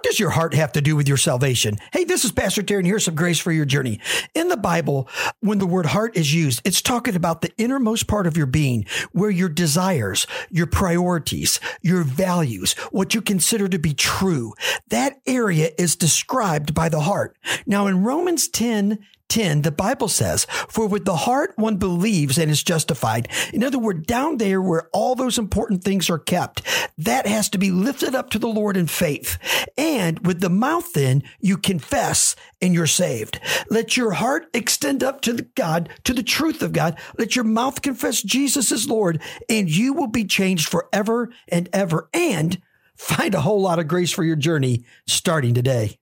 what does your heart have to do with your salvation? Hey, this is Pastor Terry, and here's some grace for your journey. In the Bible, when the word heart is used, it's talking about the innermost part of your being, where your desires, your priorities, your values, what you consider to be true, that area is described by the heart. Now, in Romans 10, 10, the Bible says, For with the heart one believes and is justified. In other words, down there where all those important things are kept, that has to be lifted up to the Lord in faith. And with the mouth, then you confess and you're saved. Let your heart extend up to God, to the truth of God. Let your mouth confess Jesus is Lord, and you will be changed forever and ever. And find a whole lot of grace for your journey starting today.